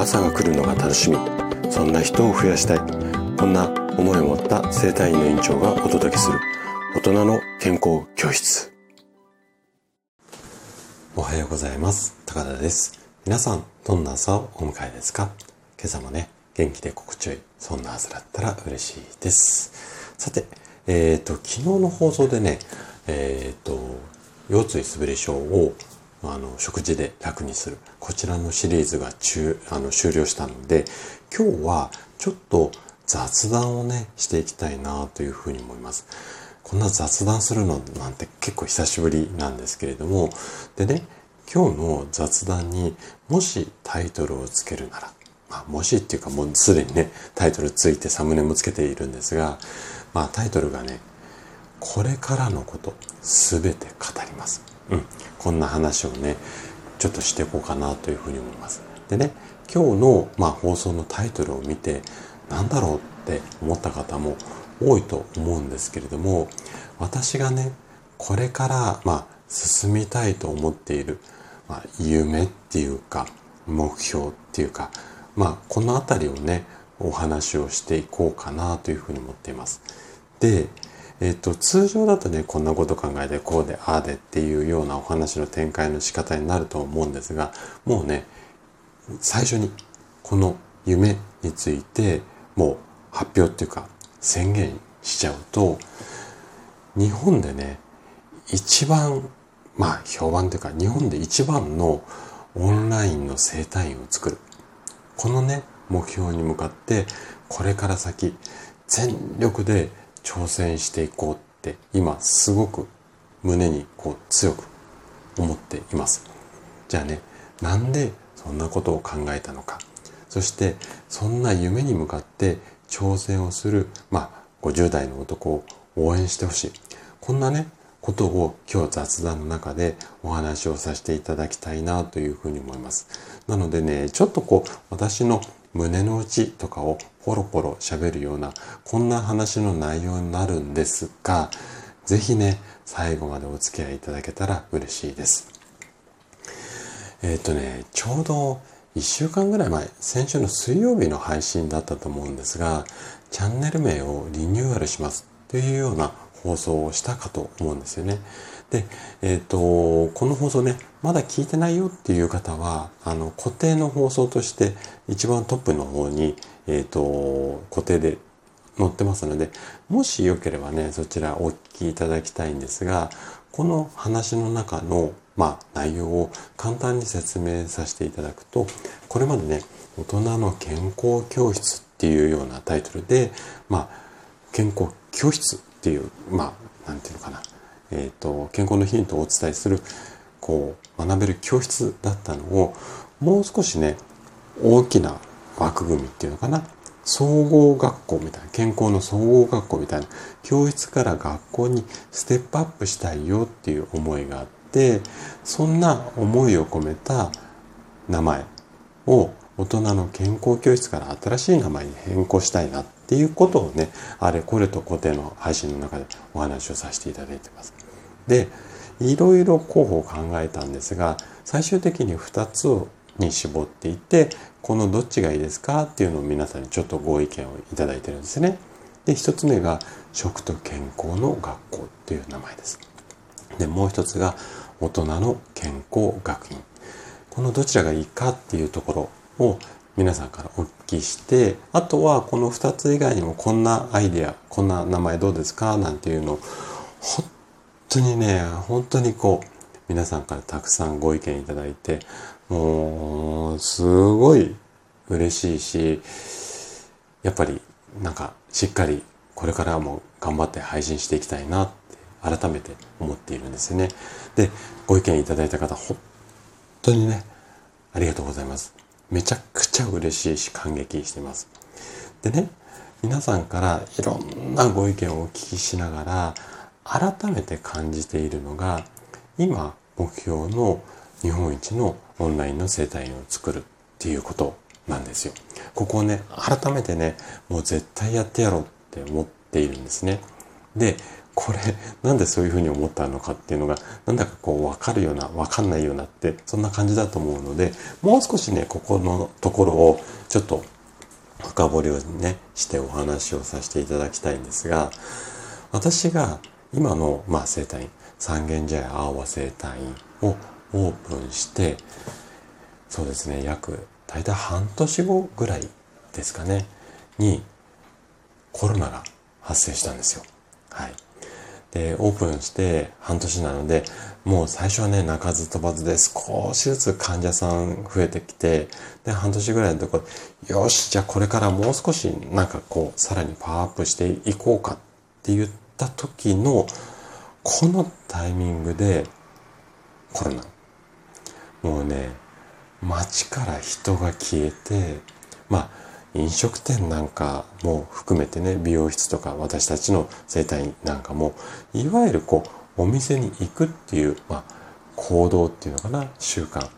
朝が来るのが楽しみ。そんな人を増やしたい。こんな思いを持った生体院の院長がお届けする。大人の健康教室。おはようございます。高田です。皆さんどんな朝をお迎えですか？今朝もね元気で心地よい。そんな朝だったら嬉しいです。さてえっ、ー、と昨日の放送でねえっ、ー、と腰椎すべり症をあの食事で楽にする。こちらのシリーズが中あの終了したので今日はちょっと雑談をねしていきたいなというふうに思います。こんな雑談するのなんて結構久しぶりなんですけれどもでね今日の雑談にもしタイトルをつけるなら、まあ、もしっていうかもうすでにねタイトルついてサムネもつけているんですが、まあ、タイトルがねこれからのことすべて語ります。うん、こんな話をねちょっとしていこうかなというふうに思います。でね今日の、まあ、放送のタイトルを見て何だろうって思った方も多いと思うんですけれども私がねこれから、まあ、進みたいと思っている、まあ、夢っていうか目標っていうか、まあ、この辺りをねお話をしていこうかなというふうに思っています。でえっと、通常だとね、こんなこと考えて、こうで、ああでっていうようなお話の展開の仕方になると思うんですが、もうね、最初にこの夢について、もう発表っていうか、宣言しちゃうと、日本でね、一番、まあ評判というか、日本で一番のオンラインの生態院を作る。このね、目標に向かって、これから先、全力で挑戦していこうって今すごく胸にこう強く思っています。じゃあね、なんでそんなことを考えたのか。そしてそんな夢に向かって挑戦をする、まあ50代の男を応援してほしい。こんなね、ことを今日雑談の中でお話をさせていただきたいなというふうに思います。なのでね、ちょっとこう私の胸の内とかをポロポロ喋るような、こんな話の内容になるんですが、ぜひね、最後までお付き合いいただけたら嬉しいです。えっ、ー、とね、ちょうど1週間ぐらい前、先週の水曜日の配信だったと思うんですが、チャンネル名をリニューアルしますというような放送をしたかと思うんですよね。で、えっ、ー、と、この放送ね、まだ聞いてないよっていう方は、あの、固定の放送として一番トップの方に、えっ、ー、と、固定で載ってますので、もしよければね、そちらお聞きいただきたいんですが、この話の中の、まあ、内容を簡単に説明させていただくと、これまでね、大人の健康教室っていうようなタイトルで、まあ、健康教室っていう、まあ、なんていうのかな、えっ、ー、と、健康のヒントをお伝えする、こう、学べる教室だったのを、もう少しね、大きな枠組みっていうのかな？総合学校みたいな、健康の総合学校みたいな、教室から学校にステップアップしたいよっていう思いがあって、そんな思いを込めた名前を大人の健康教室から新しい名前に変更したいなっていうことをね、あれこれと固定の配信の中でお話をさせていただいてます。で、いろいろ候補を考えたんですが、最終的に2つに絞っていて、このどっちがいいですか？っていうのを皆さんにちょっとご意見をいただいてるんですね。で、1つ目が食と健康の学校っていう名前です。で、もう1つが大人の健康学院。このどちらがいいかっていうところを皆さんからお聞きして、あとはこの2つ以外にもこんなアイデア、こんな名前どうですか？なんていうのを、当にね、本当にこう、皆さんからたくさんご意見いただいて、もう、すごい嬉しいし、やっぱりなんかしっかりこれからも頑張って配信していきたいなって改めて思っているんですよね。で、ご意見いただいた方、本当にね、ありがとうございます。めちゃくちゃ嬉しいし感激しています。でね、皆さんからいろんなご意見をお聞きしながら、改めて感じているのが、今目標の日本一のオンラインの生態を作るっていうことなんですよ。ここをね、改めてね、もう絶対やってやろうって思っているんですね。で、これなんでそういうふうに思ったのかっていうのがなんだかこう分かるような分かんないようなってそんな感じだと思うのでもう少しねここのところをちょっと深掘りをねしてお話をさせていただきたいんですが私が今の、まあ、生態院三軒茶屋青葉生態院をオープンしてそうですね約大体半年後ぐらいですかねにコロナが発生したんですよ。はい。で、オープンして半年なので、もう最初はね、鳴かず飛ばずで少しずつ患者さん増えてきて、で、半年ぐらいのところ、よし、じゃあこれからもう少しなんかこう、さらにパワーアップしていこうかって言った時の、このタイミングでコロナ。もうね、街から人が消えて、まあ、飲食店なんかも含めてね、美容室とか私たちの生態なんかも、いわゆるこう、お店に行くっていう、まあ、行動っていうのかな、習慣。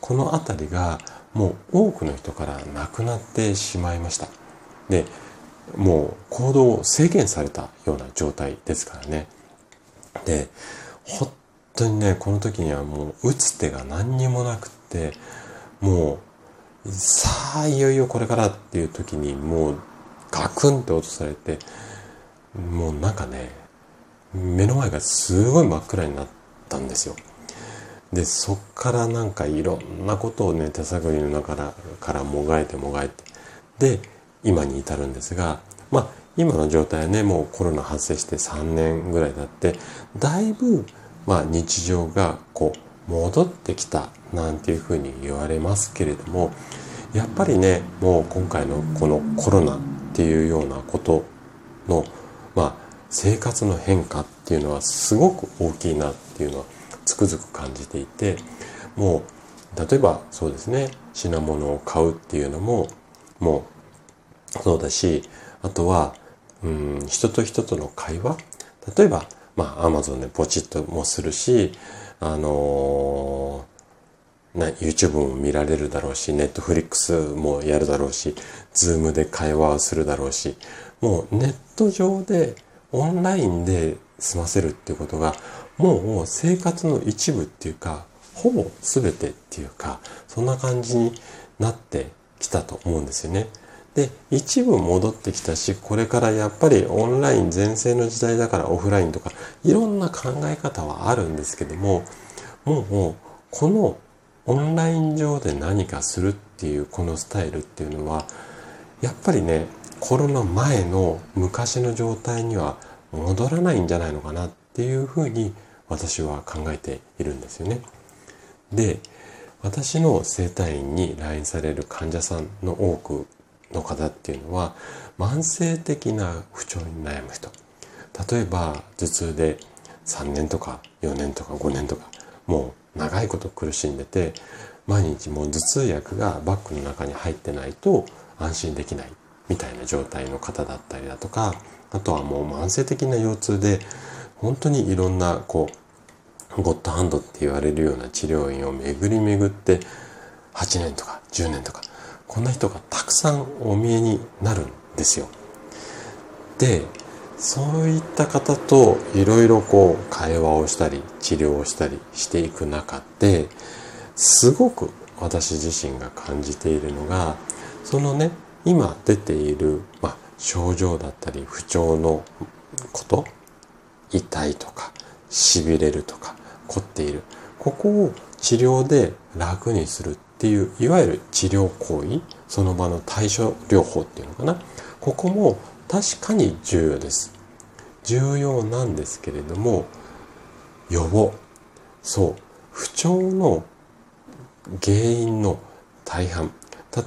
このあたりが、もう多くの人からなくなってしまいました。で、もう行動を制限されたような状態ですからね。で、本当にね、この時にはもう打つ手が何にもなくって、もうさあいよいよこれからっていう時にもうガクンって落とされてもうなんかね目の前がすごい真っ暗になったんですよ。でそっからなんかいろんなことをね手探りの中からからもがいてもがいてで今に至るんですがまあ今の状態はねもうコロナ発生して3年ぐらい経ってだいぶまあ日常がこう戻ってきたなんていうふうに言われますけれどもやっぱりねもう今回のこのコロナっていうようなことのまあ生活の変化っていうのはすごく大きいなっていうのはつくづく感じていてもう例えばそうですね品物を買うっていうのももうそうだしあとはうん人と人との会話？例えばまあアマゾンでポチッともするしあのー、YouTube も見られるだろうし、Netflix もやるだろうし、Zoom で会話をするだろうし、もうネット上でオンラインで済ませるっていうことが、もう生活の一部っていうか、ほぼ全てっていうか、そんな感じになってきたと思うんですよね。で、一部戻ってきたし、これからやっぱりオンライン全盛の時代だからオフラインとか、いろんな考え方はあるんですけども、もう、このオンライン上で何かするっていうこのスタイルっていうのは、やっぱりね、コロナ前の昔の状態には戻らないんじゃないのかなっていうふうに私は考えているんですよね。で、私の整体院に来院される患者さんの多くの方っていうのは慢性的な不調に悩む人。例えば頭痛で3年とか4年とか5年とかもう長いこと苦しんでて毎日もう頭痛薬がバッグの中に入ってないと安心できないみたいな状態の方だったりだとかあとはもう慢性的な腰痛で本当にいろんなこうゴッドハンドって言われるような治療院を巡り巡って8年とか10年とかこんな人がたくさんお見えになるんですよ。でそういった方といろいろこう会話をしたり治療をしたりしていく中ですごく私自身が感じているのがそのね今出ている、まあ、症状だったり不調のこと痛いとかしびれるとか凝っているここを治療で楽にするっていういわゆる治療行為その場の対処療法っていうのかな。ここも確かに重要です。重要なんですけれども予防。そう。不調の原因の大半。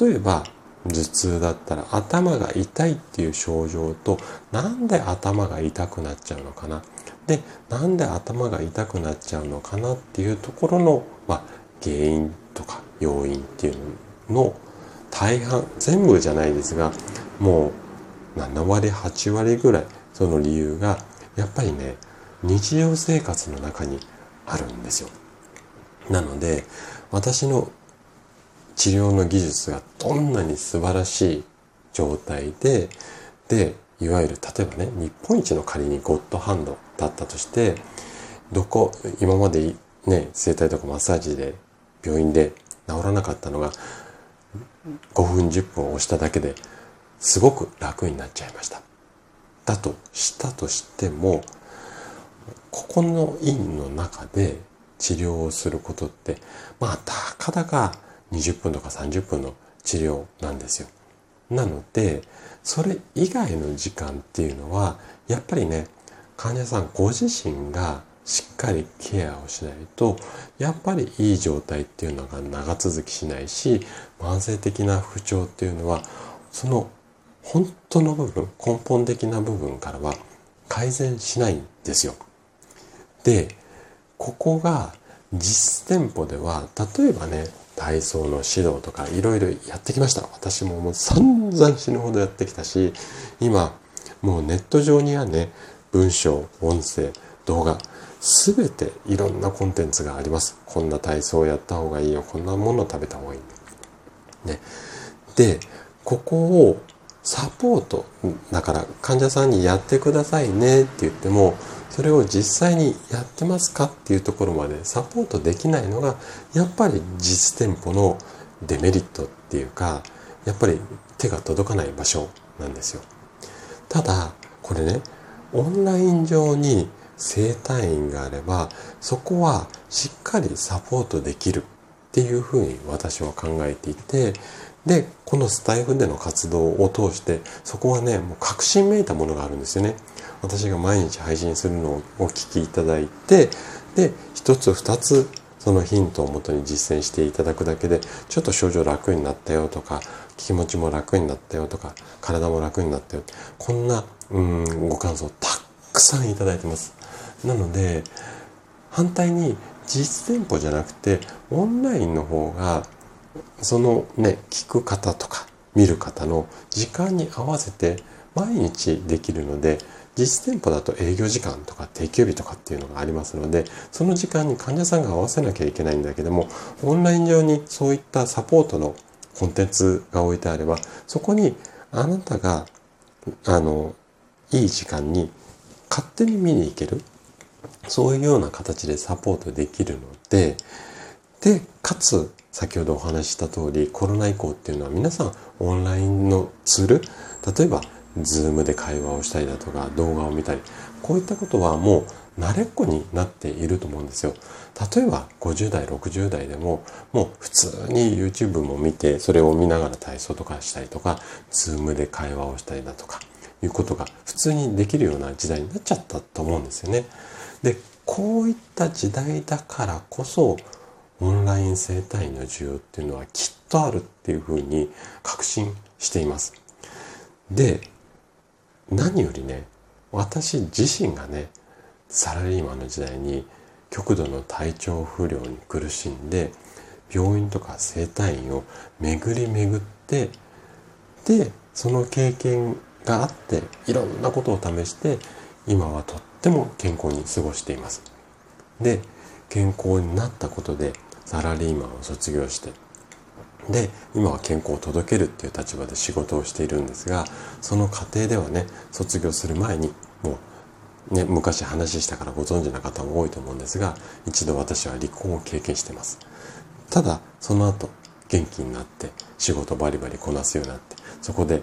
例えば頭痛だったら頭が痛いっていう症状となんで頭が痛くなっちゃうのかな。でなんで頭が痛くなっちゃうのかなっていうところの、まあ、原因とか要因っていうの大半全部じゃないですがもう7割8割ぐらいその理由がやっぱりね日常生活の中にあるんですよ。なので私の治療の技術がどんなに素晴らしい状態ででいわゆる例えばね日本一の仮にゴッドハンドだったとしてどこ今までね整体とかマッサージで病院で治らなかったのが5分10分押しただけですごく楽になっちゃいました。だとしたとしてもここの院の中で治療をすることってまあたかだか20分とか30分の治療なんですよ。なのでそれ以外の時間っていうのはやっぱりね患者さんご自身がしっかりケアをしないとやっぱりいい状態っていうのが長続きしないし慢性的な不調っていうのはその本当の部分根本的な部分からは改善しないんですよ。でここが実店舗では例えばね体操の指導とかいろいろやってきました私ももう散々死ぬほどやってきたし今もうネット上にはね文章音声動画全ていろんなコンテンツがあります。こんな体操をやった方がいいよ。こんなもの食べた方がいい。ね。でここをサポート。だから患者さんにやってくださいね。って言ってもそれを実際にやってますかっていうところまでサポートできないのがやっぱり実店舗のデメリットっていうかやっぱり手が届かない場所なんですよ。ただこれねオンライン上に整体院があればそこはしっかりサポートできるっていうふうに私は考えていてでこのスタイフでの活動を通してそこはねもう確信めいたものがあるんですよね。私が毎日配信するのをお聞きいただいてで一つ二つそのヒントをもとに実践していただくだけでちょっと症状楽になったよとか気持ちも楽になったよとか体も楽になったよ。こんなうんご感想たくさんいただいてます。なので反対に実店舗じゃなくてオンラインの方がそのね聞く方とか見る方の時間に合わせて毎日できるので実店舗だと営業時間とか定休日とかっていうのがありますのでその時間に患者さんが合わせなきゃいけないんだけどもオンライン上にそういったサポートのコンテンツが置いてあればそこにあなたがあのいい時間に勝手に見に行けるそういうような形でサポートできるのででかつ先ほどお話しした通りコロナ以降っていうのは皆さんオンラインのツール例えば Zoom で会話をしたりだとか動画を見たりこういったことはもう慣れっこになっていると思うんですよ。例えば50代60代でももう普通に YouTube も見てそれを見ながら体操とかしたりとか Zoom で会話をしたりだとかいうことが普通にできるような時代になっちゃったと思うんですよね。でこういった時代だからこそオンライン生態院の需要っていうのはきっとあるっていうふうに確信しています。で何よりね私自身がねサラリーマンの時代に極度の体調不良に苦しんで病院とか整体院を巡り巡ってでその経験があっていろんなことを試して今はとっても健康に過ごしています。で健康になったことでサラリーマンを卒業してで今は健康を届けるっていう立場で仕事をしているんですがその過程ではね卒業する前にもう、ね、昔話したからご存知な方も多いと思うんですが一度私は離婚を経験してます。ただその後元気になって仕事バリバリこなすようになってそこで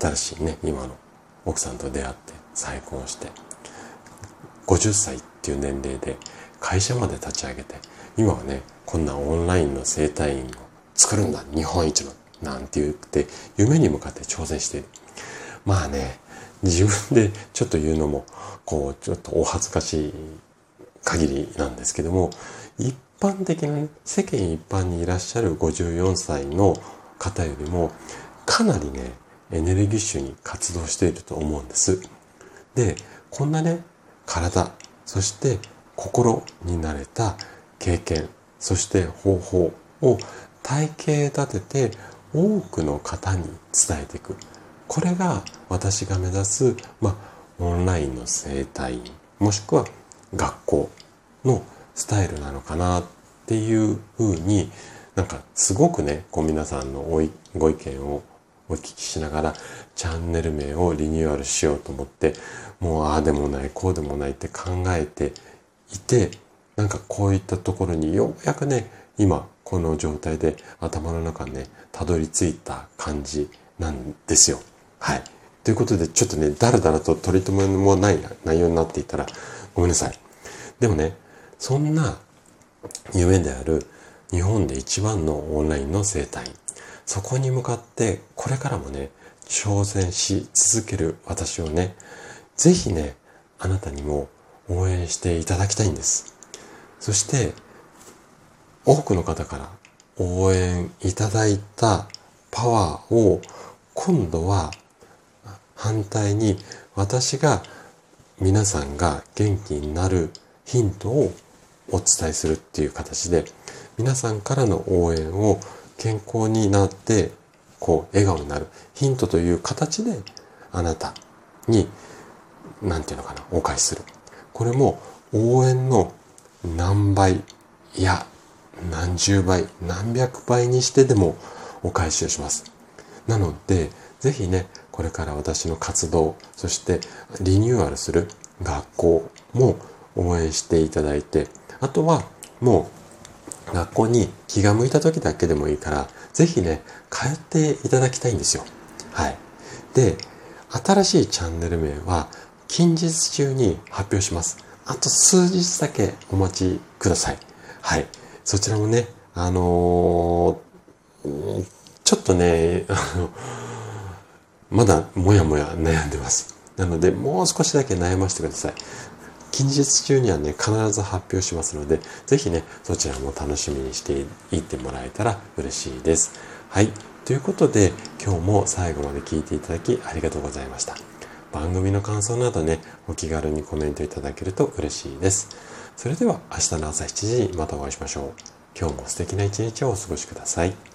新しいね今の奥さんと出会って再婚して50歳っていう年齢で会社まで立ち上げて今はねこんなオンラインの整体院を作るんだ日本一のなんて言って夢に向かって挑戦しているまあね自分でちょっと言うのもこうちょっとお恥ずかしい限りなんですけども一般的な、世間一般にいらっしゃる54歳の方よりもかなりねエネルギッシュに活動していると思うんです。でこんなね体そして心に慣れた経験そして方法を体系立てて多くの方に伝えていく。これが私が目指す、まあ、オンラインの生態もしくは学校のスタイルなのかなっていうふうになんかすごくねこう皆さんのご意見をお聞きしながら、チャンネル名をリニューアルしようと思って、もうああでもない、こうでもないって考えていて、なんかこういったところにようやくね、今この状態で頭の中にね、たどり着いた感じなんですよ。はい。ということで、ちょっとね、だらだらと取り留めもない内容になっていたら、ごめんなさい。でもね、そんな夢である日本で一番のオンラインの生態。そこに向かってこれからもね、挑戦し続ける私をね、ぜひね、あなたにも応援していただきたいんです。そして、多くの方から応援いただいたパワーを今度は反対に私が皆さんが元気になるヒントをお伝えするっていう形で皆さんからの応援を健康になってこう笑顔になる。ヒントという形であなたに何て言うのかなお返しする。これも応援の何倍いや何十倍何百倍にしてでもお返しをします。なのでぜひねこれから私の活動そしてリニューアルする学校も応援していただいてあとはもう学校に気が向いた時だけでもいいから、ぜひね、通っていただきたいんですよ。はい。で、新しいチャンネル名は近日中に発表します。あと数日だけお待ちください。はい。そちらもね、あのー、ちょっとね、あの、まだもやもや悩んでます。なので、もう少しだけ悩ませてください。近日中にはね、必ず発表しますので、ぜひね、そちらも楽しみにしていってもらえたら嬉しいです。はい。ということで、今日も最後まで聞いていただきありがとうございました。番組の感想などね、お気軽にコメントいただけると嬉しいです。それでは明日の朝7時にまたお会いしましょう。今日も素敵な一日をお過ごしください。